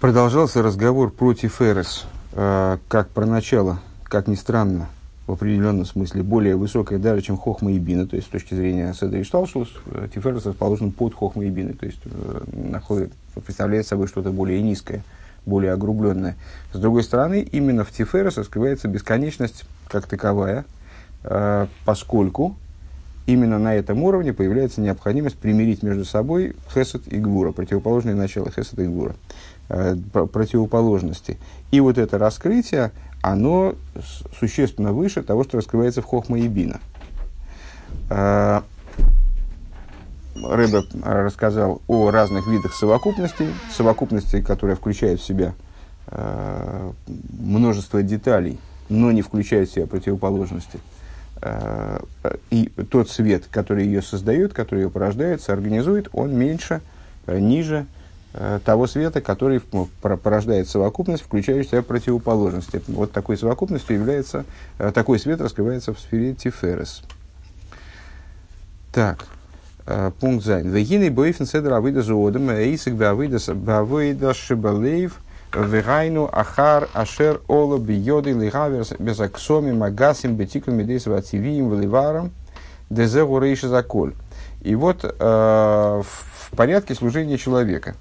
Продолжался разговор про Тиферес, э, как про начало, как ни странно, в определенном смысле более высокое даже, чем Хохма и Бина, то есть с точки зрения Седа и Шталшус, э, Тиферес расположен под Хохма и Бина, то есть э, находит, представляет собой что-то более низкое, более огрубленное. С другой стороны, именно в Тиферес раскрывается бесконечность как таковая, э, поскольку именно на этом уровне появляется необходимость примирить между собой хесед и гвура, противоположные начала хесед и гвура, противоположности. И вот это раскрытие, оно существенно выше того, что раскрывается в Хохма и Бина. Э, Рэбе рассказал о разных видах совокупности, совокупности, которая включает в себя э, множество деталей, но не включает в себя противоположности. Э, и тот свет, который ее создает, который ее порождает, соорганизует, он меньше, э, ниже э, того света, который порождает совокупность, включающую в себя противоположности. Вот такой совокупностью является, такой свет раскрывается в сфере Тиферес. Так, пункт Зайн. Вегины бойфен седра авида зоодом, эйсик бавида шибалеев – Вегайну ахар ашер ола бiyоды лигаверс безаксоми магасим бетикл медейсова ацивием вливаром дезегу рейши заколь. И вот э, в порядке служения человека.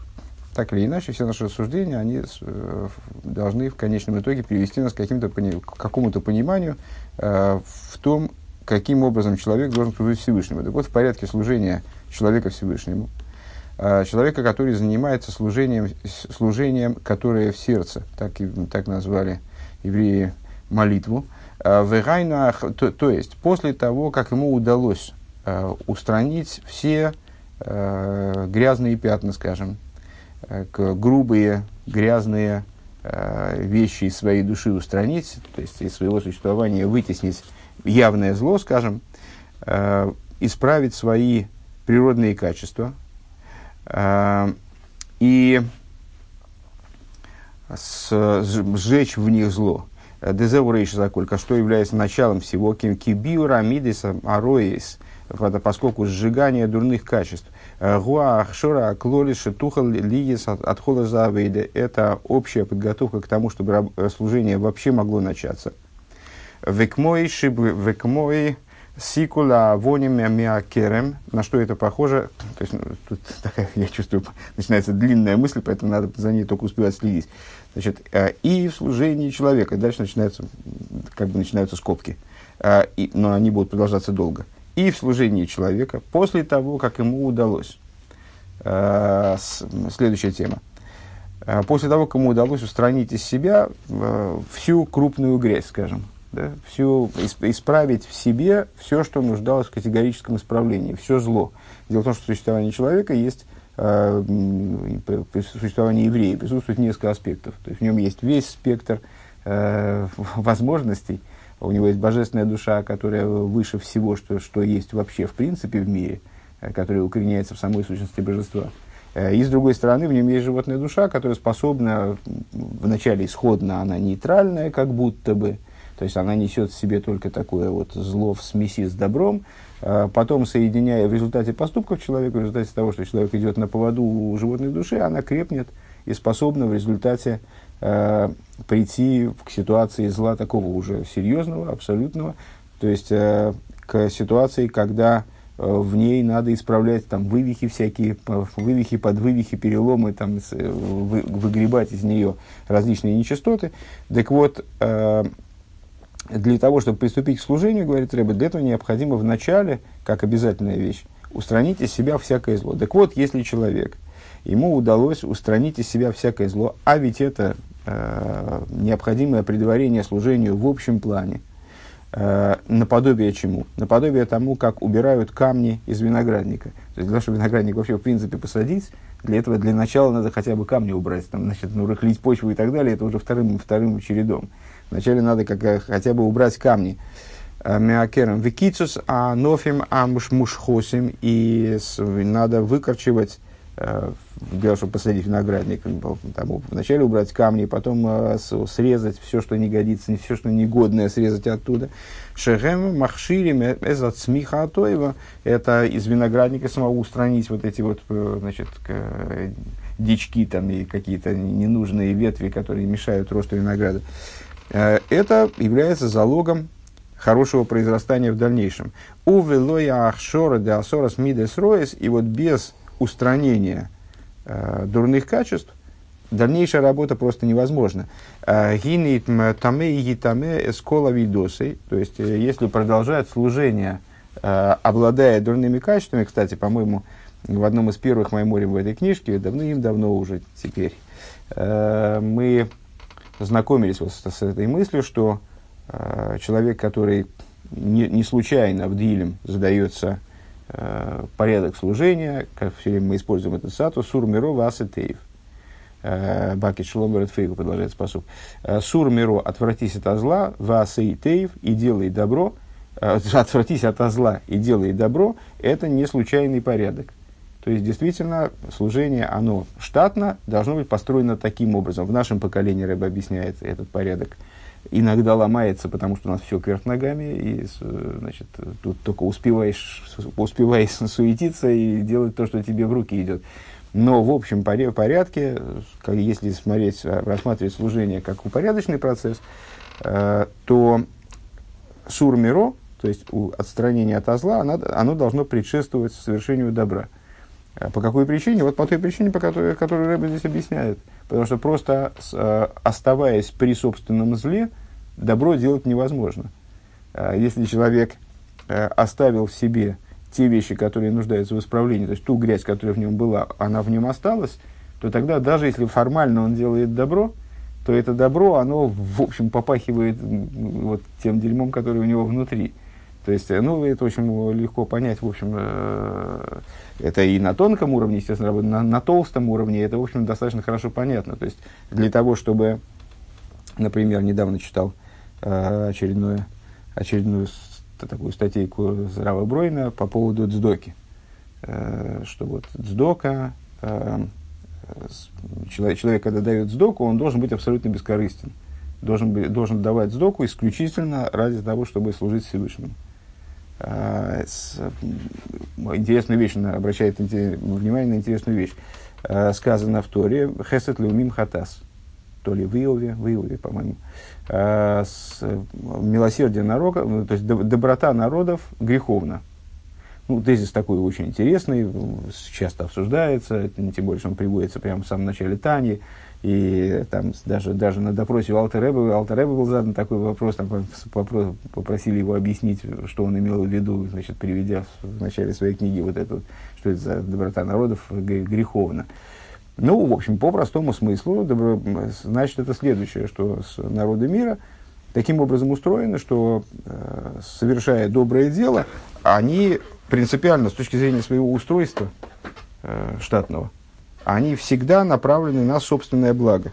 Так или иначе, все наши рассуждения, они э, должны в конечном итоге привести нас к, каким-то, к какому-то пониманию э, в том, каким образом человек должен служить Всевышнему. Так вот, в порядке служения человека Всевышнему – а, человека, который занимается служением, служением, которое в сердце, так, так назвали евреи молитву. В то, то есть, после того, как ему удалось устранить все грязные пятна, скажем, грубые, грязные вещи из своей души устранить, то есть из своего существования вытеснить явное зло, скажем, исправить свои природные качества, Э, и сжечь в них зло. Дезеурейш заколька, что является началом всего кибиура мидис ароис, поскольку сжигание дурных качеств. Гуа ахшора клолиша тухал лиес от хола завейда. Это общая подготовка к тому, чтобы служение вообще могло начаться. Векмой шиб векмой Сикула воним миакерем. На что это похоже? То есть, ну, тут такая, я чувствую, начинается длинная мысль, поэтому надо за ней только успевать следить. Значит, э, и в служении человека. Дальше начинаются, как бы начинаются скобки. Э, и, но они будут продолжаться долго. И в служении человека, после того, как ему удалось. Э, следующая тема. После того, как ему удалось устранить из себя всю крупную грязь, скажем, да, всю, исправить в себе все, что нуждалось в категорическом исправлении, все зло. Дело в том, что существование человека есть э, существование еврея, присутствует несколько аспектов. То есть в нем есть весь спектр э, возможностей. У него есть божественная душа, которая выше всего, что, что есть вообще в принципе в мире, э, которая укореняется в самой сущности божества. Э, и с другой стороны, в нем есть животная душа, которая способна, вначале исходно она нейтральная, как будто бы, то есть она несет в себе только такое вот зло в смеси с добром, а потом соединяя в результате поступков человека, в результате того, что человек идет на поводу у животной души, она крепнет и способна в результате э, прийти к ситуации зла такого уже серьезного, абсолютного, то есть э, к ситуации, когда э, в ней надо исправлять там вывихи всякие, вывихи, подвывихи, переломы, там, вы, выгребать из нее различные нечистоты. Так вот, э, для того, чтобы приступить к служению, говорит Рэбе, для этого необходимо вначале, как обязательная вещь, устранить из себя всякое зло. Так вот, если человек, ему удалось устранить из себя всякое зло, а ведь это э, необходимое предварение служению в общем плане, э, наподобие чему? Наподобие тому, как убирают камни из виноградника. То есть, для того, чтобы виноградник вообще в принципе посадить, для этого для начала надо хотя бы камни убрать, там, значит, ну, рыхлить почву и так далее, это уже вторым, вторым чередом. Вначале надо как, хотя бы убрать камни. Э, Меакером викицус, а нофим амушмушхосим. И надо выкорчевать, э, для чтобы посадить виноградник, там, вначале убрать камни, потом э, срезать все, что не годится, все, что негодное, срезать оттуда. Шехем махширим эзат смиха атоева, это из виноградника самого устранить вот эти вот, значит, дички там и какие-то ненужные ветви, которые мешают росту винограда. Э, это является залогом хорошего произрастания в дальнейшем. Увелоя ахшора де асорас мидес роес, и вот без устранения э, дурных качеств дальнейшая работа просто невозможна. Э, Гинит таме и гитаме эскола то есть э, если продолжать служение, э, обладая дурными качествами, кстати, по-моему, в одном из первых майморем в этой книжке, давным-давно уже теперь, мы знакомились вот с, с этой мыслью, что человек, который не, не случайно в Дилем задается порядок служения, как все время мы используем этот статус, сур мирова асетеев. Э, Баки говорит Фейгу, продолжает способ. «Э, Сур миру, отвратись от зла, васей и делай добро. Э, отвратись от зла и делай добро, это не случайный порядок. То есть, действительно, служение, оно штатно, должно быть построено таким образом. В нашем поколении Рэб объясняет этот порядок. Иногда ломается, потому что у нас все кверх ногами, и значит, тут только успеваешь, успеваешь суетиться и делать то, что тебе в руки идет. Но в общем порядке, если смотреть, а, рассматривать служение как упорядоченный процесс, э, то сурмиро, то есть отстранение от зла, оно должно предшествовать совершению добра. А по какой причине? Вот по той причине, по которой, которую Рэбби здесь объясняет. Потому что просто э, оставаясь при собственном зле, добро делать невозможно. А если человек э, оставил в себе те вещи, которые нуждаются в исправлении, то есть ту грязь, которая в нем была, она в нем осталась, то тогда даже если формально он делает добро, то это добро, оно, в общем, попахивает вот тем дерьмом, который у него внутри. То есть, ну, это очень легко понять, в общем, э, это и на тонком уровне, естественно, на, на толстом уровне, это, в общем, достаточно хорошо понятно. То есть, для того, чтобы, например, недавно читал э, очередное, очередную такую статейку Зрава Бройна по поводу Дздоки. Э, что вот Дздока, э, человек, человек, когда дает Дздоку, он должен быть абсолютно бескорыстен. Должен, должен давать Дздоку исключительно ради того, чтобы служить Всевышнему. Э, интересную вещь, она обращает внимание на интересную вещь. Сказано в Торе «Хесет леумим хатас» то ли в Иове, в Иове, по-моему, э, с, милосердие народа, ну, то есть доброта народов греховна. Ну, тезис такой очень интересный, часто обсуждается, тем более, что он приводится прямо в самом начале Тани, и там даже, даже на допросе у Алтереба, Алтереба был задан такой вопрос, там вопрос, попросили его объяснить, что он имел в виду, значит, приведя в начале своей книги вот эту, что это за доброта народов греховна. Ну, в общем, по простому смыслу, добро, значит, это следующее, что с народы мира таким образом устроены, что, э, совершая доброе дело, они принципиально, с точки зрения своего устройства э, штатного, они всегда направлены на собственное благо.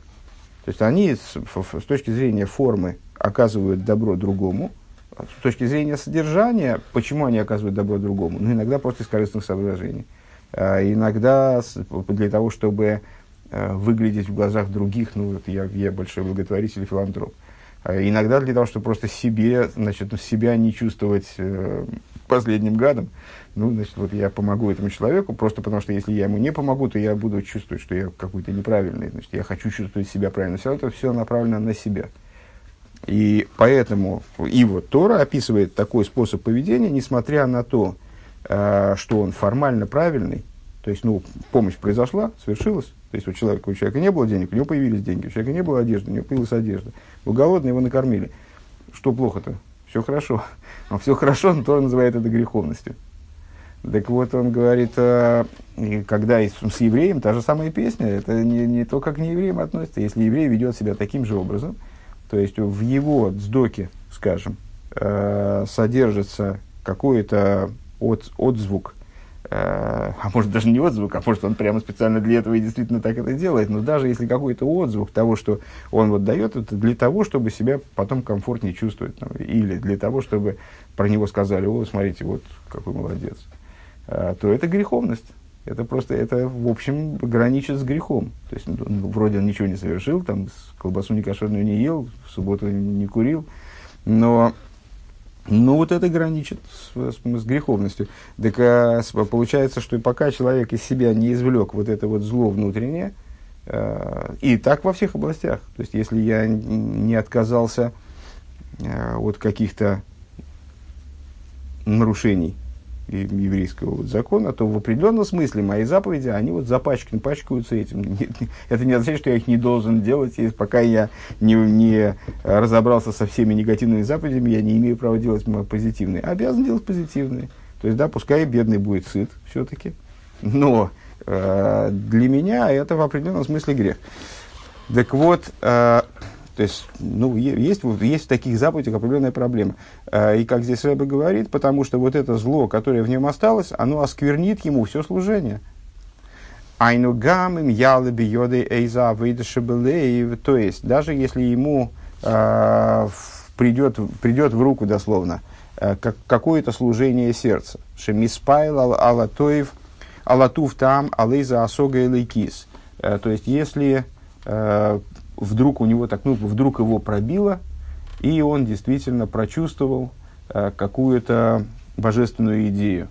То есть они с, с точки зрения формы оказывают добро другому, с точки зрения содержания, почему они оказывают добро другому? Ну, иногда просто из корыстных соображений. А, иногда для того, чтобы э, выглядеть в глазах других, ну, вот я, я большой благотворитель и филантроп. А иногда для того, чтобы просто себе, значит, себя не чувствовать э, последним гадом, ну, значит, вот я помогу этому человеку, просто потому что если я ему не помогу, то я буду чувствовать, что я какой-то неправильный, значит, я хочу чувствовать себя правильно. Все это все направлено на себя. И поэтому, и вот Тора описывает такой способ поведения, несмотря на то, Э, что он формально правильный, то есть, ну, помощь произошла, свершилась, то есть у человека, у человека не было денег, у него появились деньги, у человека не было одежды, у него появилась одежда, был голодный, его накормили. Что плохо-то? Все хорошо. А все хорошо, но тоже называет это греховностью. Так вот, он говорит, э, когда с евреем та же самая песня, это не, не то, как к неевреям относится. Если еврей ведет себя таким же образом, то есть в его дздоке, скажем, э, содержится какое-то от, отзвук, а может даже не отзвук, а может он прямо специально для этого и действительно так это делает, но даже если какой-то отзвук того, что он вот дает, это для того, чтобы себя потом комфортнее чувствовать, там, или для того, чтобы про него сказали, о, смотрите, вот какой молодец, э, то это греховность. Это просто, это, в общем, граничит с грехом. То есть, ну, вроде он ничего не совершил, там, колбасу некошерную не ел, в субботу не курил, но ну, вот это граничит с, с, с греховностью. Так а, получается, что пока человек из себя не извлек вот это вот зло внутреннее, Э, и так во всех областях. То есть, если я не отказался э, от каких-то нарушений еврейского вот закона, то в определенном смысле мои заповеди, они вот запачканы, пачкаются этим. Это не означает, что я их не должен делать, и пока я не, не разобрался со всеми негативными заповедями, я не имею права делать позитивные. Обязан делать позитивные. То есть, да, пускай бедный будет сыт все-таки, но э, для меня это в определенном смысле грех. Так вот, э, то есть, ну, есть, есть в таких заповедях определенная проблема. Э, и как здесь Рэбе говорит, потому что вот это зло, которое в нем осталось, оно осквернит ему все служение. Айну гамим ялаби йоды эйза То есть, даже если ему э, придет, придет в руку дословно э, как, какое-то служение сердца. Шемиспайл алатоев алатув там алейза осога и лейкис. Э, то есть, если э, вдруг у него так, ну, вдруг его пробило, и он действительно прочувствовал э, какую-то божественную идею.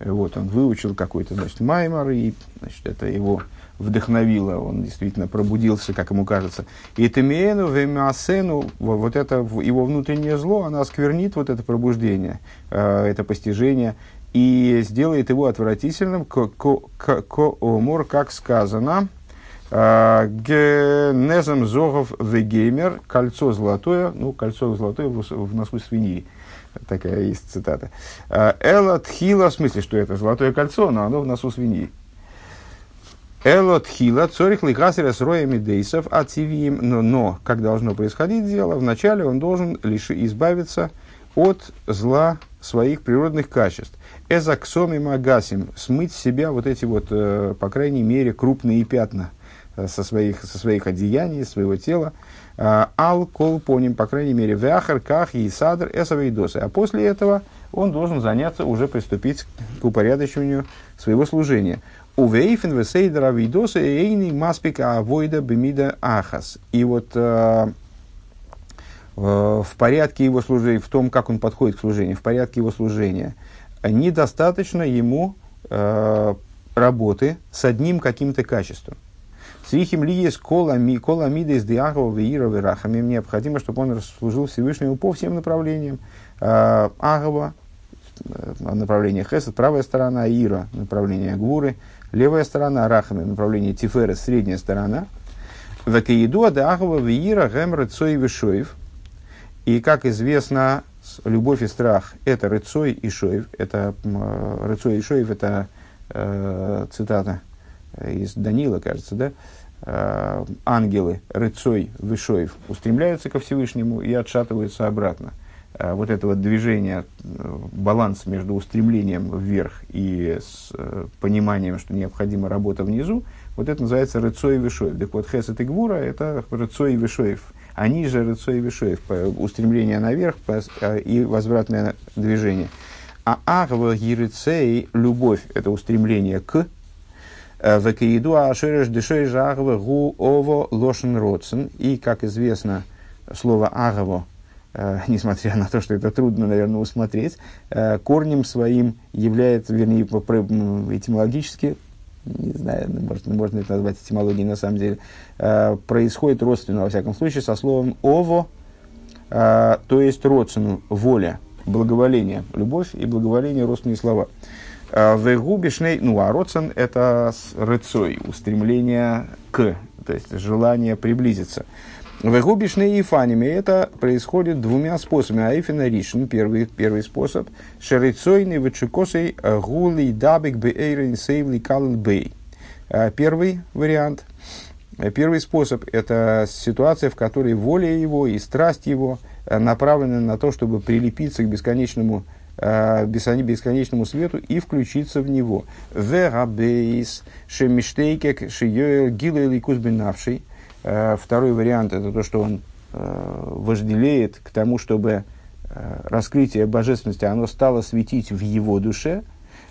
Вот, он выучил какой-то, значит, маймор, и, значит, это его вдохновило, он действительно пробудился, как ему кажется. И Темиену, Вемиасену, вот это его внутреннее зло, оно осквернит вот это пробуждение, э, это постижение, и сделает его отвратительным, к, к, к, к омор, как сказано, Генезом Зогов Вегеймер, кольцо золотое, ну, кольцо золотое в, в носу свиньи. Такая есть цитата. Эла Тхила, в смысле, что это золотое кольцо, но оно в носу свиньи. Эла Тхила, цорих лихасера с роями дейсов, ативием, но, но, как должно происходить дело, вначале он должен лишь избавиться от зла своих природных качеств. Эзаксом и магасим, смыть с себя вот эти вот, э, по крайней мере, крупные пятна – со своих, со своих одеяний, своего тела. Э, ал кол по по крайней мере, вяхар, ках и садр эсавейдосы. А после этого он должен заняться, уже приступить к упорядочиванию своего служения. У вейфен весейдера авейдосы эйни маспика авойда бемида ахас. И вот э, в порядке его служения, в том, как он подходит к служению, в порядке его служения, недостаточно ему э, работы с одним каким-то качеством. Црихим ли есть кола мида из диагова веира верахами. Необходимо, чтобы он служил Всевышнему по всем направлениям. А, Агава, э, направление Хесед, правая сторона, Ира, направление Гвуры, левая сторона, Рахами, направление Тиферес, средняя сторона. Векаиду Агава Веира Гемр Цой Вишоев. И, как известно, любовь и страх – это Рыцой и Шоев. Это, э, Рыцой и Шоев – это э, цитата из Данила, кажется, да? Э, ангелы, рыцой, вышоев, устремляются ко Всевышнему и отшатываются обратно. Э, вот это вот движение, э, баланс между устремлением вверх и с пониманием, что необходима работа внизу, вот это называется рыцой и вышоев. Так вот, хесет и гвура – это рыцой и вышоев. Они же рыцой и вышоев, устремление наверх и возвратное движение. А агва гирицей – любовь – это устремление к, Векаиду ашереш дешой жагва гу ово лошен родсен. И, как известно, слово агаво, э, несмотря на то, что это трудно, наверное, усмотреть, э, корнем своим является, вернее, этимологически, не знаю, можно, можно это назвать этимологией на самом деле, э, происходит родственно, во всяком случае, со словом ово, то есть родственну, воля, благоволение, любовь и благоволение родственные слова. Э, Вегубишней, ну а родсен это рыцой, устремление к, то есть желание приблизиться. Вегубишней и фаними это происходит двумя способами. Айфина ришн, первый, первый способ, шерицойный вычекосой гули дабик бейрин сейвли калл бей. Э, первый вариант, э, первый способ – это ситуация, в которой воля его и страсть его направлены на то, чтобы прилепиться к бесконечному Э, бесконечному свету и включиться в него. Верабейс, шемиштейкек, шиёэл, гилэл и кузбинавший. Э, второй вариант – это то, что он э, вожделеет к тому, чтобы раскрытие божественности, оно стало светить в его душе,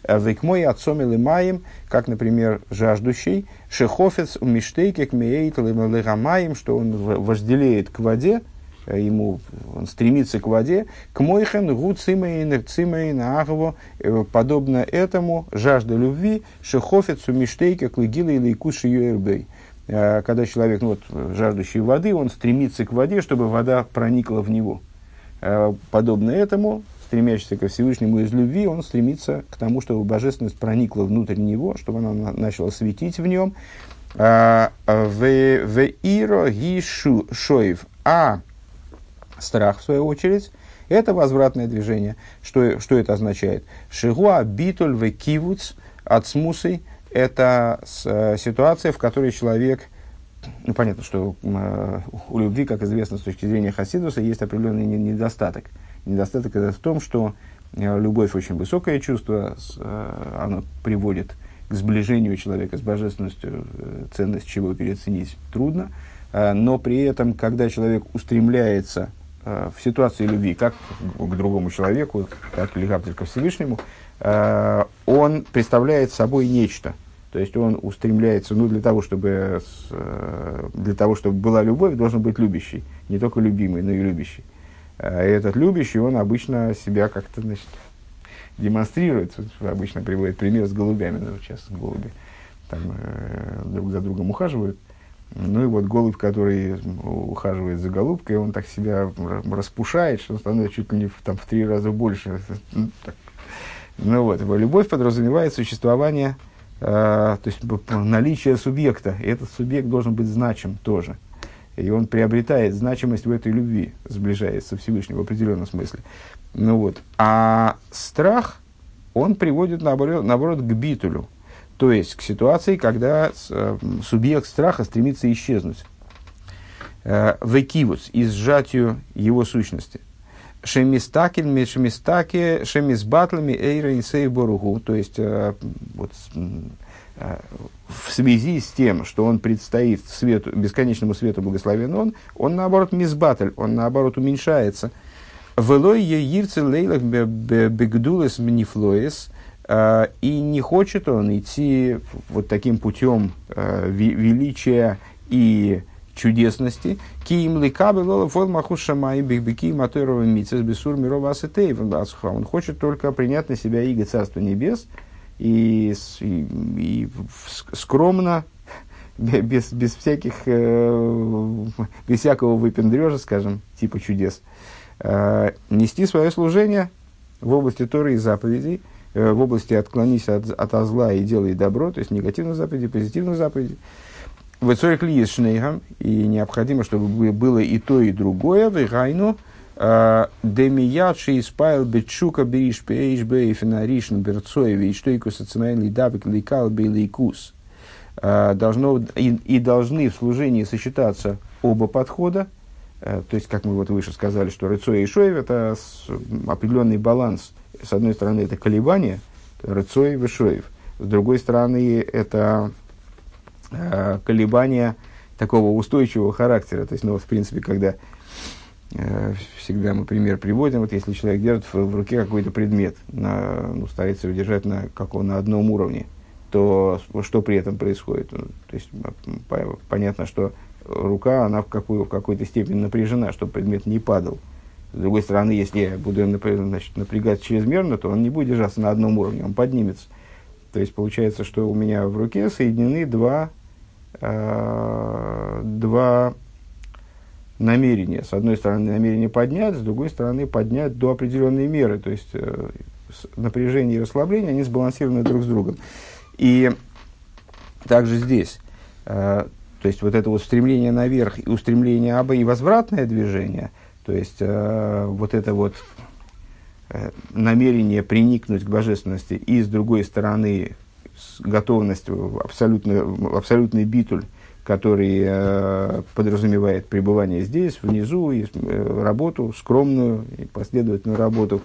Век мой отцом или маем, как, например, жаждущий, шехофец умиштейкек меейт маем, что он вожделеет к воде, Э, ему, он стремится к воде, к мойхен гу цимейн цимейн агво, э, подобно этому жажда любви, шехофецу миштейка клыгила или куши юэрбей. э, когда человек, ну, вот, жаждущий воды, он стремится к воде, чтобы вода проникла в него. Э, подобно этому, стремящийся ко Всевышнему из любви, он стремится к тому, чтобы божественность проникла внутрь него, чтобы она начала светить в нем. В иро гишу шоев. А страх, в свою очередь, это возвратное движение. Что, что это означает? Шигуа битуль в кивуц от смусой – это э, ситуация, в которой человек ну, понятно, что э, у любви, как известно с точки зрения Хасидуса, есть определенный недостаток. Недостаток это в том, что э, любовь очень высокое чувство, оно приводит к сближению человека с божественностью, ценность чего переоценить трудно. Но при этом, когда человек устремляется Э, в ситуации любви, как к другому человеку, так или как ко Всевышнему, э, он представляет собой нечто. То есть он устремляется, ну, для того, чтобы, э, для того, чтобы была любовь, должен быть любящий. Не только любимый, но и любящий. И этот любящий, он обычно себя как-то, значит, демонстрирует. Обычно приводит пример с голубями, ну, сейчас голуби там друг за другом ухаживают. Ну и вот голубь, который ухаживает за голубкой, он так себя распушает, что становится чуть ли не в, там, в три раза больше. Ну, ну вот, любовь подразумевает существование, э, то есть наличие субъекта. И этот субъект должен быть значим тоже. И он приобретает значимость в этой любви, сближаясь со Всевышним в определенном смысле. Ну вот. А страх, он приводит, наоборот, наоборот к битулю. То есть к ситуации, когда э, субъект страха стремится исчезнуть. Э, Векивус, и сжатию его сущности. Шемистакин, шемистаке, шемисбатлами, эйра и сейборугу. То есть э, вот, в связи с тем, что он предстоит свету, бесконечному свету благословен он, он наоборот мисбатль, он наоборот уменьшается. Велой ейрце лейлах бегдулес мнифлоес – и не хочет он идти вот таким путем э, величия и чудесности. Киим ликабы лола фол махушама и бигбики матерова митцес бесур мирова. Он хочет только принять на себя иго Царства Небес и, и, и скромно, без, без всяких, э, без всякого выпендрежа, скажем, типа чудес, нести свое служение в области Торы и заповедей – Э, в области «отклонись от, от зла и делай добро», то есть негативных заповедей, позитивных заповедей. В Цорих ли и необходимо, чтобы было и то, и другое, в Игайну, э, Демият шииспайл бетшука бериш пейш бейфена ришн берцоеви и что икус ацимайли давик лейкал бейлейкус. Э, должно, и, и должны в служении сочетаться оба подхода, то есть, как мы вот выше сказали, что Рыцой и Шоев – это определенный баланс – с одной стороны, это колебания, рыцой вышоев, с другой стороны, это э, колебания такого устойчивого характера. То есть, ну, в принципе, когда э, всегда мы пример приводим, вот если человек держит в, в руке какой-то предмет, на, ну, старается его держать на, как он, на одном уровне, то что при этом происходит? Ну, то есть, понятно, что рука, она в, какую, в какой-то степени напряжена, чтобы предмет не падал. С другой стороны, если я буду значит, напрягать чрезмерно, то он не будет держаться на одном уровне, он поднимется. То есть получается, что у меня в руке соединены два, э, два намерения. С одной стороны, намерение поднять, с другой стороны, поднять до определенной меры. То есть э, напряжение и расслабление, они сбалансированы друг с другом. И также здесь. Э, то есть вот это вот стремление наверх и устремление аба и возвратное движение – то есть э, вот это вот э, намерение приникнуть к божественности и с другой стороны с готовностью абсолютно, абсолютный битуль, который э, подразумевает пребывание здесь, внизу, и, э, работу скромную и последовательную работу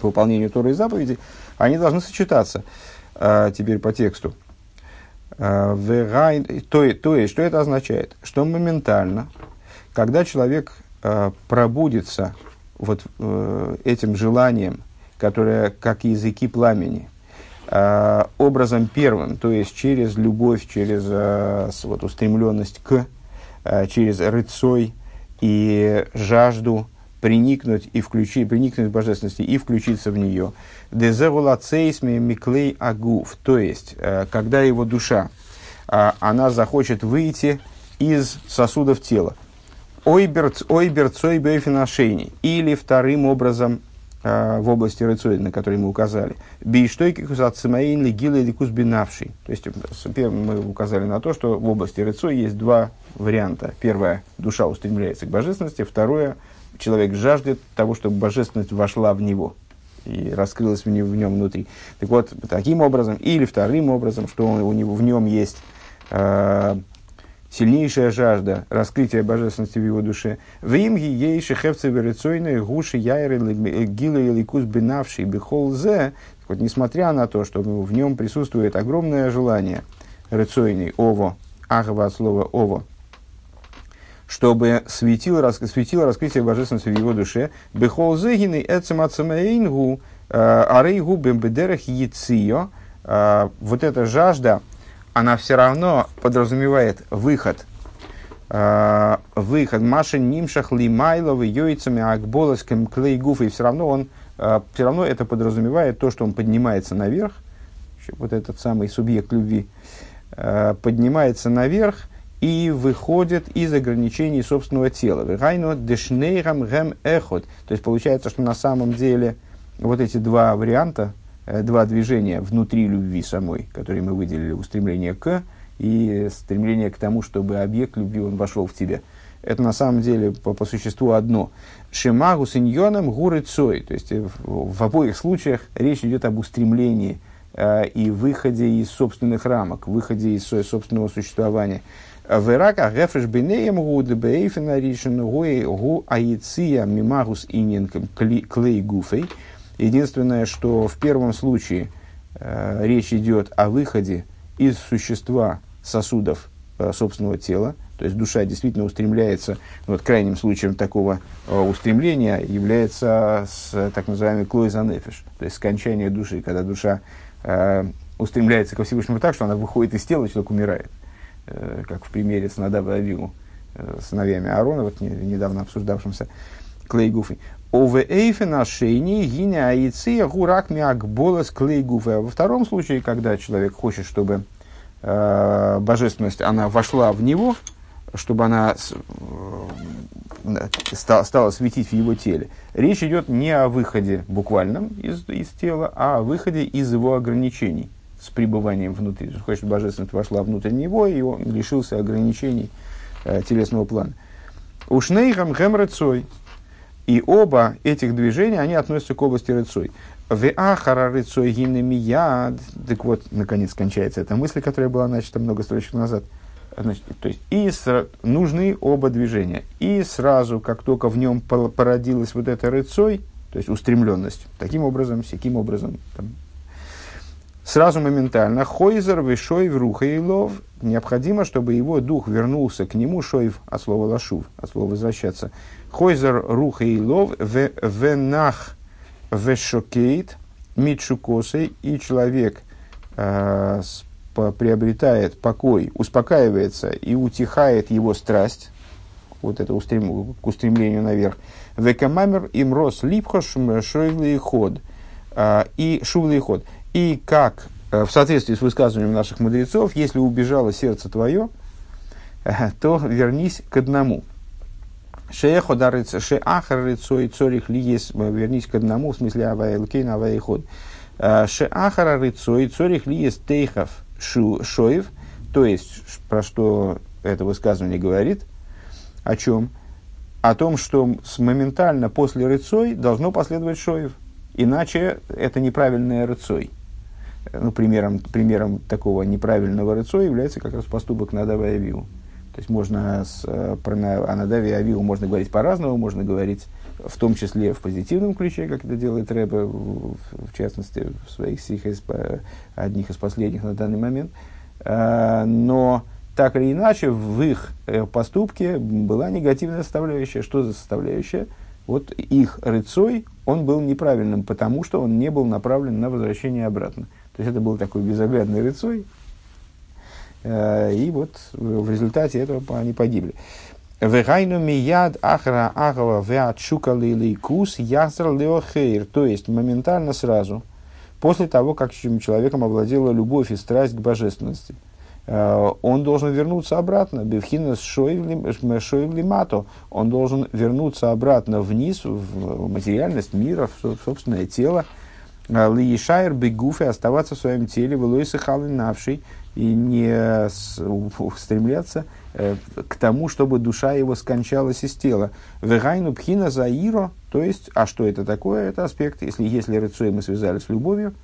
по выполнению Торы и заповедей, они должны сочетаться э, теперь по тексту. Э, то есть, что это означает? Что моментально, когда человек э, пробудится вот э, этим желанием, которое как языки пламени, э, образом первым, то есть через любовь, через э, вот, устремленность к, через рыцой и жажду приникнуть и включить, приникнуть к божественности и включиться в нее. Дезевулацейсми миклей агуф, то есть, когда его душа она захочет выйти из сосудов тела. Ойбер, ойбер цой бейфиношейни. Или вторым образом а, в области рыцоида, на который мы указали. Бейштойки кусацимаин легила или кузбинавший. То есть мы указали на то, что в области рыцой есть два варианта. Первое, душа устремляется к божественности. Второе, человек жаждет того, чтобы божественность вошла в него и раскрылась в нем, в нем внутри. Так вот, таким образом, или вторым образом, что он, у него, в нем есть э, сильнейшая жажда раскрытия божественности в его душе. В им ей шехевцы верицойные гуши яйры гилы и ликус бинавший бихолзе. Вот несмотря на то, что в нем присутствует огромное желание рецойный ово, агава от слова ово, чтобы светило, рас, светило раскрытие божественности в его душе. Бехол зегины эцем ацамаэйнгу э, арейгу бембедерах яцио. Э, вот эта жажда, она все равно подразумевает выход. Э, выход Маша Нимшах Лимайловы Йойцами Акболоским Клейгуф. И все равно он все равно это подразумевает то, что он поднимается наверх, вот этот самый субъект любви, поднимается наверх, и выходит из ограничений собственного тела. Вегайно дешнейрам гэм эхот. То есть получается, что на самом деле вот эти два варианта, два движения внутри любви самой, которые мы выделили, устремление к и стремление к тому, чтобы объект любви он вошел в тебя. Это на самом деле по, по существу одно. Шимагу синьоном гуры цой. То есть в, в обоих случаях речь идет об устремлении э, и выходе из собственных рамок, выходе из собственного существования. Верака гефреш бенеем гуд бейфена ришен гуи гу аиция мимагус ининком клей гуфей. Единственное, что в первом случае э, речь идет о выходе из существа сосудов э, собственного тела, то есть душа действительно устремляется, ну, вот крайним случаем такого э, устремления является с, так называемый клойзанефиш, то есть скончание души, когда душа э, устремляется ко Всевышнему так, что она выходит из тела и человек умирает. Э, как в примере с Надава Авигу, э, сыновьями Аарона, вот недавно обсуждавшимся Клейгуфой. Ове эйфе на шейни гиня аиция гурак. Во втором случае, когда человек хочет, чтобы э, божественность, она вошла в него, чтобы она э, стала, стала светить в его теле. Речь идет не о выходе буквальном из, из тела, а о выходе из его ограничений с пребыванием внутри. Хочет, божественность вошла внутрь него, и он лишился ограничений э, телесного плана. Ушнейхам хэм рыцой. И оба этих движения, они относятся к области рыцой. Веахара рыцой гинемияд. Так вот, наконец, кончается эта мысль, которая была начата много строчек назад. Значит, то есть, и сра- нужны оба движения. И сразу, как только в нем породилась вот эта рыцой, то есть устремленность, таким образом, всяким образом, там, сразу моментально Хойзер, Вишойв, Руха и Лов. Необходимо, чтобы его дух вернулся к нему, Шойв, от слова Лашув, от слова возвращаться. Хойзер, Руха и Лов, Венах, Вешокейт, Митшукосой, и человек э, приобретает покой, успокаивается и утихает его страсть, вот это устрем, к устремлению наверх. Векамамер имрос липхош шойвли ход. Э, и шувли ход. И как э, в соответствии с высказыванием наших мудрецов, если убежало сердце твое, э, то вернись к одному. Шеаходарыц, шеахарыцой цорих лиес, э, вернись к одному, в смысле аваэлкейн, аваэход. Шеахарыцой цорих лиес тейхов шоев, то есть, про что это высказывание говорит, о чем? О том, что моментально после рыцой должно последовать шоев. Иначе это неправильное рыцой ну, примером, примером такого неправильного рыцо является как раз поступок Надава и Авиу. То есть можно с, э, про, о Надаве Авиу можно говорить по-разному, можно говорить в том числе в позитивном ключе, как это делает Рэбе, в, в частности, в своих стихах, одних из последних на данный момент. А, но так или иначе, в их э, поступке была негативная составляющая. Что за составляющая? Вот их рыцой, он был неправильным, потому что он не был направлен на возвращение обратно. То есть это был такой безоглядный рыцой. Э, и вот в результате этого они погибли. Вегайну мияд ахра агава веат шукали кус яср леохейр. То есть моментально сразу, после того, как человеком овладела любовь и страсть к божественности. он должен вернуться обратно. Бевхина шоевли мато. Он должен вернуться обратно вниз, в материальность мира, в собственное тело. Лиешайр бегуфе оставаться в своем теле, вылойсы навший и не стремляться э, к тому, чтобы душа его скончалась из тела. Вегайну пхина заиро, то есть, а что это такое? Это аспект, если, если рыцой мы связали с любовью,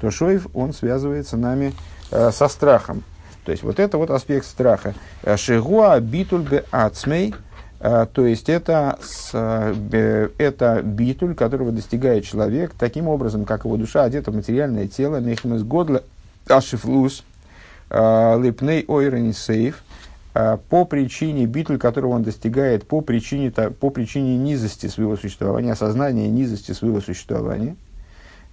то шоев, он связывается нами э, со страхом. То есть, вот это вот аспект страха. Шигуа битуль бе ацмей, э, то есть это, э, это битуль, которого достигает человек таким образом, как его душа одета в материальное тело, мехмес годла ашифлус, Э, Липней ойрен сейф, э, по причине битуль, которого он достигает, по причине, по причине низости своего существования, осознания низости своего существования,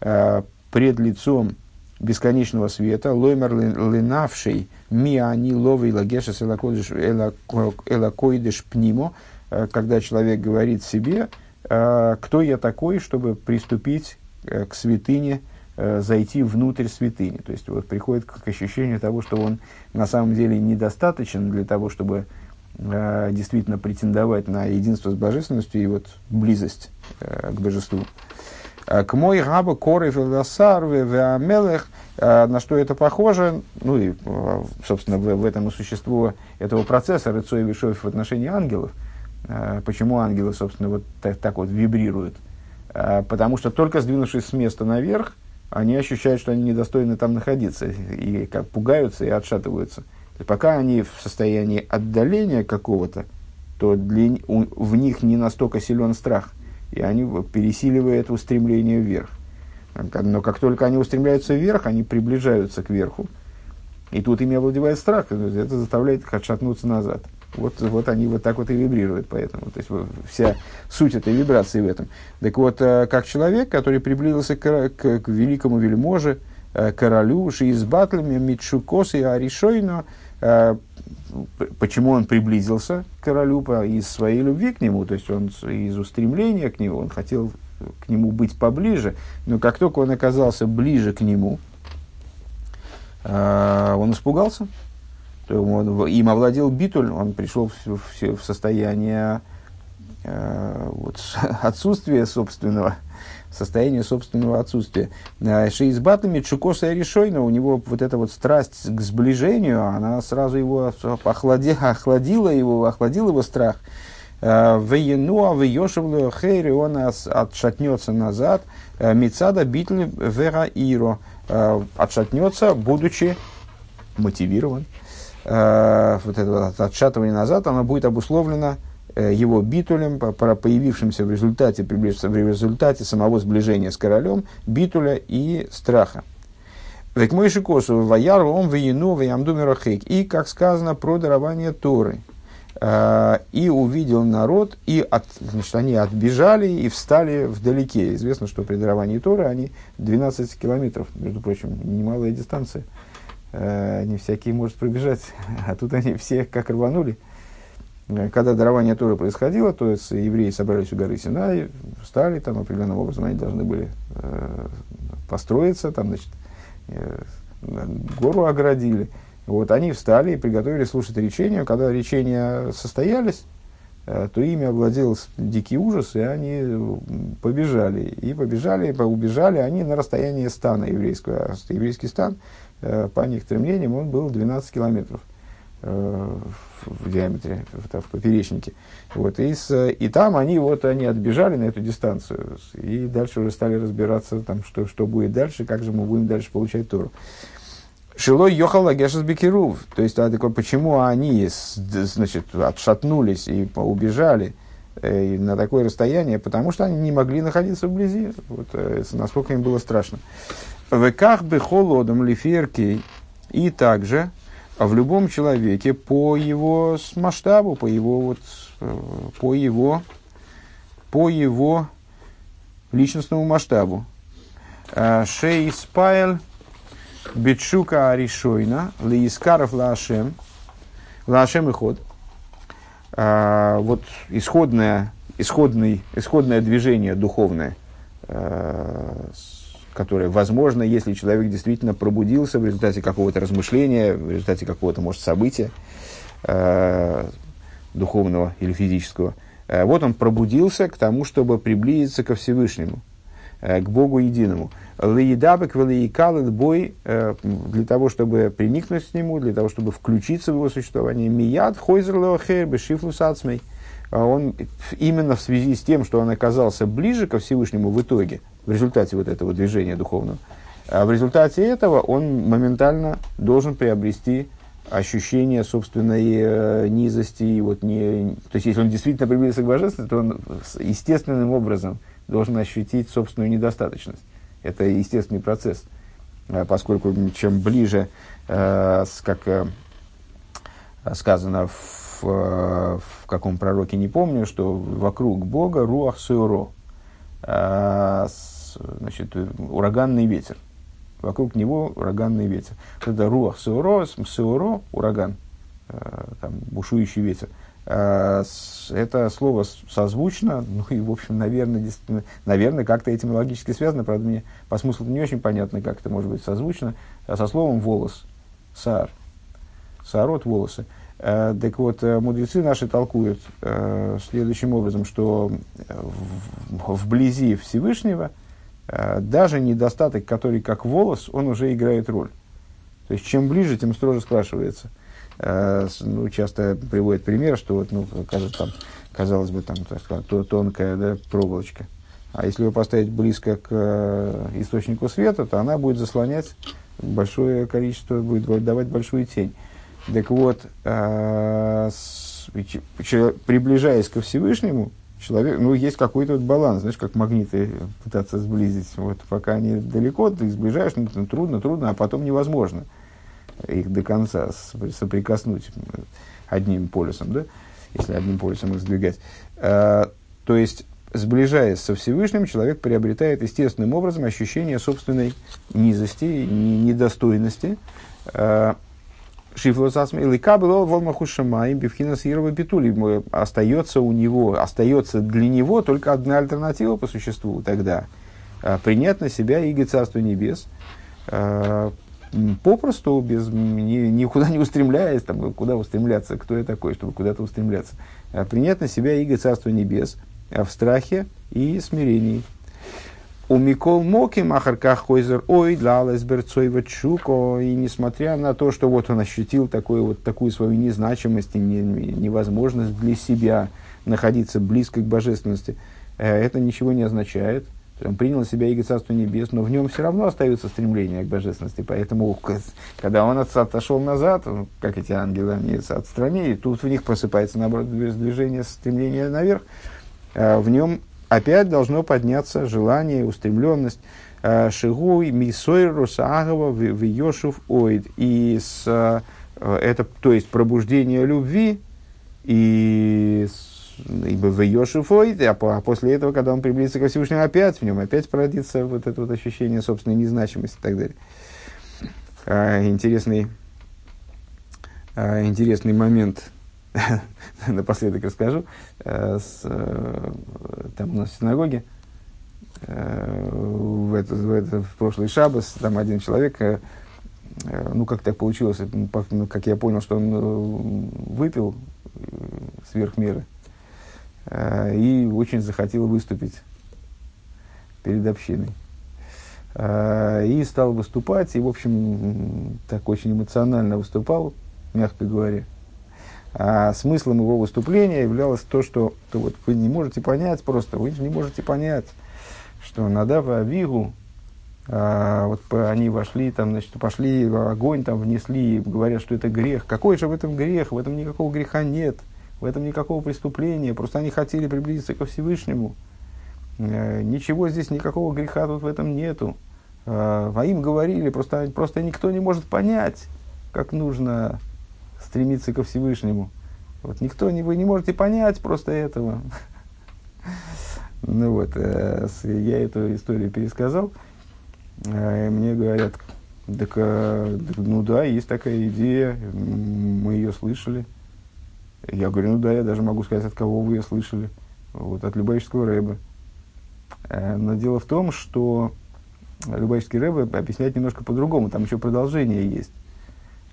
э, пред лицом бесконечного света, лоймер ленавший миани ловый лагешес элакоидеш пнимо, когда человек говорит себе, кто я такой, чтобы приступить к святыне Э, зайти внутрь святыни. То есть вот приходит к ощущению того, что он на самом деле недостаточен для того, чтобы э, действительно претендовать на единство с божественностью и вот близость э, к божеству. Э, к мой раба коры филосар веамелех, на что это похоже, ну и, собственно, в, в этом и существо этого процесса Рыцой Вишов в отношении ангелов. Почему ангелы, собственно, вот так, так вот вибрируют? Потому что только сдвинувшись с места наверх, они ощущают, что они недостойны там находиться, и как пугаются и отшатываются. И пока они в состоянии отдаления какого-то, то для, у, в них не настолько силен страх, и они пересиливают устремление вверх. Но как только они устремляются вверх, они приближаются к верху. И тут ими овладевает страх, это заставляет их отшатнуться назад. Вот, вот они вот так вот и вибрируют, поэтому. То есть вся суть этой вибрации в этом. Так вот, э, как человек, который приблизился к, к, к великому вельможе, э, королю, шиизбатлами, митшукос и аришойно, э, почему он приблизился к королю из своей любви к нему, то есть он из устремления к нему, он хотел к нему быть поближе, но как только он оказался ближе к нему, он испугался, он, им овладел битуль, он пришел в, в, в состояние э, вот, отсутствия собственного, состояние собственного отсутствия. Шеизбатами Чукоса и Решойна, у него вот эта вот страсть к сближению, она сразу его охлади, охладила его, охладил его страх. Э, Веенуа, Веешевлю, Хейри, он отшатнется назад. Э, Мицада Битль Вера Иро, отшатнется, будучи мотивирован вот это вот отшатывание назад, оно будет обусловлено его битулем, по появившимся в результате, в результате самого сближения с королем, битуля и страха. Век мой шикосу ваяр он веяну веямду И, как сказано, про дарование Торы. Uh, и увидел народ, и от, значит, они отбежали и встали вдалеке. Известно, что при даровании Торы они 12 километров, между прочим, немалая дистанция. Э, не всякий может пробежать, а тут они все как рванули. Э, когда дарование Торы происходило, то есть евреи собрались у горы Синай, встали там определенным образом, они должны были э, построиться, там, значит, э, гору оградили. Вот они встали и приготовили слушать речение. Когда речения состоялись, э, то ими овладел дикий ужас, и они побежали. И побежали, убежали они на расстояние стана еврейского. Еврейский стан Э, по некоторым мнениям, он был 12 километров в диаметре, в, в поперечнике. Вот, и, с, и там они, вот, они отбежали на эту дистанцию, и дальше уже стали разбираться, там, что, что будет дальше, как же мы будем дальше получать Тору. Шилой ехал Лагешес Бекирув. То есть, а, почему они значит, отшатнулись и убежали э, на такое расстояние? Потому что они не могли находиться вблизи. Вот, э, насколько им было страшно. Веках бы холодом лиферки и также в любом человеке по его масштабу, по его вот, э, по его, по его личностному масштабу. Э, Шей спайл битшука аришойна лиискаров лашем лашем и ход. Э, вот исходное, исходный, исходное движение духовное которое возможно, если человек действительно пробудился в результате какого-то размышления, в результате какого-то, может, события э, духовного или физического. Э, вот он пробудился к тому, чтобы приблизиться ко Всевышнему, э, к Богу единому. Лаидабек велиикал бой э, для того, чтобы приникнуть к нему, для того, чтобы включиться в его существование. Мияд хойзер леохер бешифлус. А он именно в связи с тем, что он оказался ближе ко Всевышнему в итоге, в результате вот этого движения духовного, а в результате этого он моментально должен приобрести ощущение собственной э, низости. И вот не, то есть, если он действительно приблизился к божественности, то он естественным образом должен ощутить собственную недостаточность. Это естественный процесс, э, поскольку чем ближе, э, как э, сказано в, в каком пророке, не помню, что вокруг Бога руах суро, значит, ураганный ветер. Вокруг него ураганный ветер. Это руах суро, суро, ураган, там, бушующий ветер – Э, это слово созвучно, ну и, в общем, наверное, наверное как-то этимологически связано, правда, мне по смыслу не очень понятно, как это может быть созвучно, со словом волос, саар, саарот, волосы. Э, так вот, э, мудрецы наши толкуют следующим образом, что вблизи Всевышнего даже недостаток, который как волос, он уже играет роль. То есть, чем ближе, тем строже спрашивается – Э, ну, часто приводит пример, что вот, ну, кажется, там, казалось бы, там, так сказать, тонкая да, проволочка. А если ее поставить близко к э, источнику света, то она будет заслонять большое количество, будет давать большую тень. Так вот, э, приближаясь ко Всевышнему, человек, ну, есть какой-то вот баланс, знаешь, как магниты пытаться сблизить. Вот пока они далеко, ты сближаешь, ну, трудно, трудно, а потом невозможно их до конца соприкоснуть одним полюсом, да, если одним полюсом их сдвигать. А, то есть, сближаясь со Всевышним, человек приобретает естественным образом ощущение собственной низости, недостойности. А, остается у него, остается для него только одна альтернатива по существу тогда. А, принять на себя иго Царства Небес, попросту, без, ни, никуда не устремляясь, там, куда устремляться, кто я такой, чтобы куда-то устремляться, а принять на себя иго Царства Небес а в страхе и смирении. У Микол Моки Махарках Хойзер Ой, Длалес Берцоева Чуко, и несмотря на то, что вот он ощутил такую, вот, такую свою незначимость и невозможность для себя находиться близко к божественности, э, это ничего не означает – он принял себя иго Царства Небес, но в нем все равно остается стремление к божественности. Поэтому, когда он отошел назад, как эти ангелы, они отстранили, тут в них просыпается, наоборот, движение, стремление наверх. А в нем опять должно подняться желание, устремленность. А, Шигуй, Мисойр, Русагова, Виошув, Оид. И с, а, это, то есть пробуждение любви и ибо в Йошифой, а, а после этого, когда он приблизится ко Всевышнему, опять в нем опять породится вот это вот ощущение собственной незначимости и так далее. А, интересный, интересный момент, напоследок расскажу. А, с, а, там у нас в синагоге, а, в, это, в, это, в прошлый шабас, там один человек, ну, как так получилось, ну, как я понял, что он э, выпил э, сверх меры, Э, и очень захотел выступить перед общиной. Э, и стал выступать, и, в общем, так очень эмоционально выступал, мягко говоря. А смыслом его выступления являлось то, что то вот вы не можете понять просто, вы не можете понять, что Надав и Авигу, а, вот они вошли, там, значит, пошли, огонь там внесли, говорят, что это грех. Какой же в этом грех? В этом никакого греха нет – в этом никакого преступления, просто они хотели приблизиться ко Всевышнему. Э, ничего здесь, никакого греха тут в этом нету. Э, а им говорили, просто, просто никто не может понять, как нужно стремиться ко Всевышнему. Вот никто не, вы не можете понять просто этого. Ну вот, э, я эту историю пересказал, мне говорят, так, ну да, есть такая идея, мы ее слышали. Я говорю, ну да, я даже могу сказать, от кого вы ее слышали. Вот, от Любавического рэба. Э, но дело в том, что Любавический Рэбе объясняет немножко по-другому, там еще продолжение есть.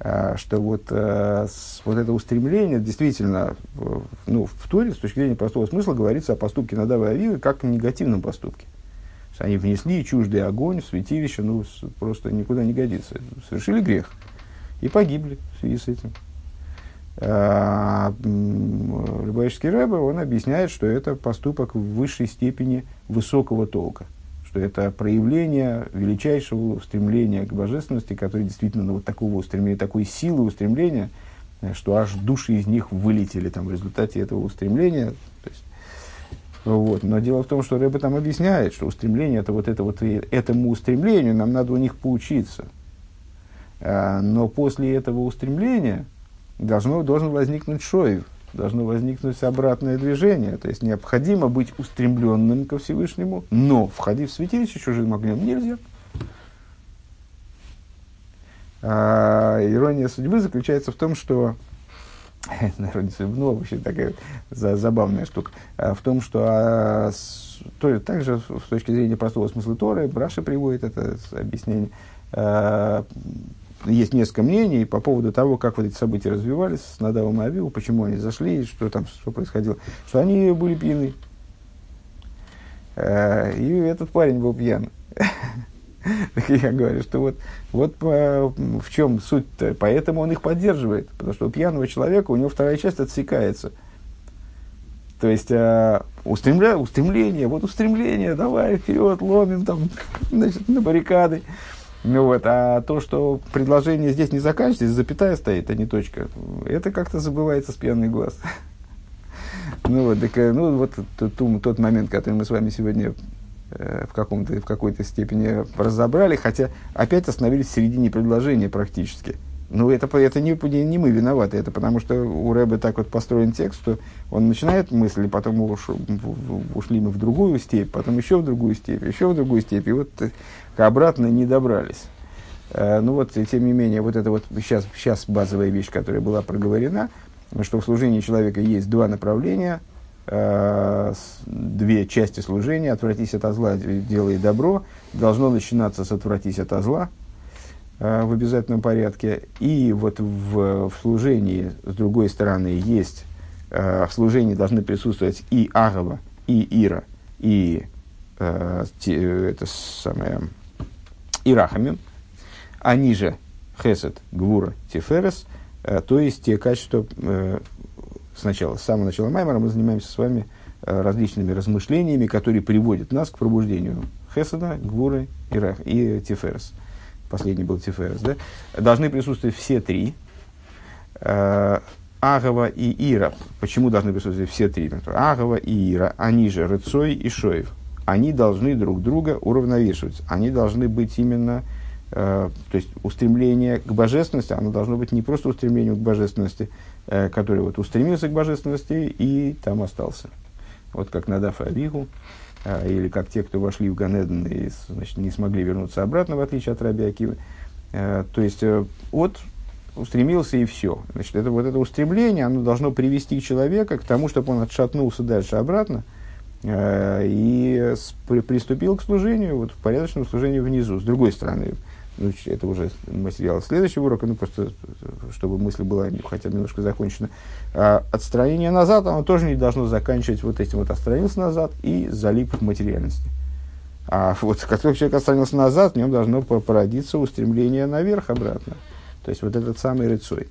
А, что вот, с, вот это устремление действительно ну, в Торе, с точки зрения простого смысла, говорится о поступке Надава и Авивы как о негативном поступке. Они внесли чуждый огонь в святилище, ну, просто никуда не годится. Совершили грех и погибли в связи с этим. А, Любавический Рэбе, он объясняет, что это поступок в высшей степени высокого толка – что это проявление величайшего устремления к божественности, которое действительно ну, вот такого устремления, такой силы устремления, э, что аж души из них вылетели там, в результате этого устремления. То есть, вот. Но дело в том, что Рэбе там объясняет, что устремление это вот это вот этому устремлению нам надо у них поучиться. А, но после этого устремления должно, должен возникнуть шоев, должно возникнуть обратное движение. То есть необходимо быть устремленным ко Всевышнему, но входить в святилище чужим огнем нельзя. А, ирония судьбы заключается в том, что ирония судьбы, ну, вообще такая за, забавная штука, а, в том, что а, с, то, также с точки зрения простого смысла Торы, Браша приводит это объяснение, а, есть несколько мнений по поводу того, как вот эти события развивались с Надавом и Авиву, почему они зашли, что там что происходило. Что они были пьяны. Э, и этот парень был пьян. Я говорю, что вот, вот в чем суть-то. Поэтому он их поддерживает. Потому что у пьяного человека у него вторая часть отсекается. То есть э, устремля, устремление, вот устремление, давай вперед, ломим там, значит, на баррикады. Ну вот, а то, что предложение здесь не заканчивается, запятая стоит, а не точка, это как-то забывается с пьяный глаз. Ну вот, так, э, ну, вот тот, тот момент, который мы с вами сегодня э, в, каком-то, в какой-то степени разобрали, хотя опять остановились в середине предложения практически. Ну, это, это не, не мы виноваты, это потому что у Рэбе так вот построен текст, что он начинает мысли, потом уш, ушли мы в другую степь, потом еще в другую степь, еще в другую степь, и вот э, обратно не добрались. Э, ну вот, и тем не менее, вот это вот сейчас, сейчас базовая вещь, которая была проговорена, что в служении человека есть два направления, э, две части служения, отвратись от зла, делай добро, должно начинаться с отвратись от зла, в обязательном порядке. И вот в, в служении, с другой стороны, есть, э, в служении должны присутствовать и Агава, и Ира, и э, это самое, и Рахамин. Они же Хесед, Гвура, Тиферес, э, то есть те качества, э, сначала, с самого начала Маймара мы занимаемся с вами э, различными размышлениями, которые приводят нас к пробуждению Хеседа, Гвуры и, Рах, и Тиферес. Э, последний был Тиферес, да, должны присутствовать все три. Э, Агава и Ира. Почему должны присутствовать все три? Агава и Ира, они же Рыцой и Шоев. Они должны друг друга уравновешивать. Они должны быть именно, э, то есть устремление к божественности, оно должно быть не просто устремление к божественности, э, который вот устремился к божественности и там остался. Вот как Надав и Авигу, а, или как те, кто вошли в Ганеден и значит, не смогли вернуться обратно, в отличие от Раби Акивы. А, то есть, э, от устремился и все. Значит, это, вот это устремление, оно должно привести человека к тому, чтобы он отшатнулся дальше обратно э, и приступил к служению, вот, в порядочном служении внизу. С другой стороны, ну, это уже материал следующего урока, ну, просто чтобы мысль была хотя бы немножко закончена. А отстранение назад, оно тоже не должно заканчивать вот этим вот отстранился назад и залип в материальности. А вот как только человек отстранился назад, в нем должно породиться устремление наверх обратно. То есть вот этот самый рыцой.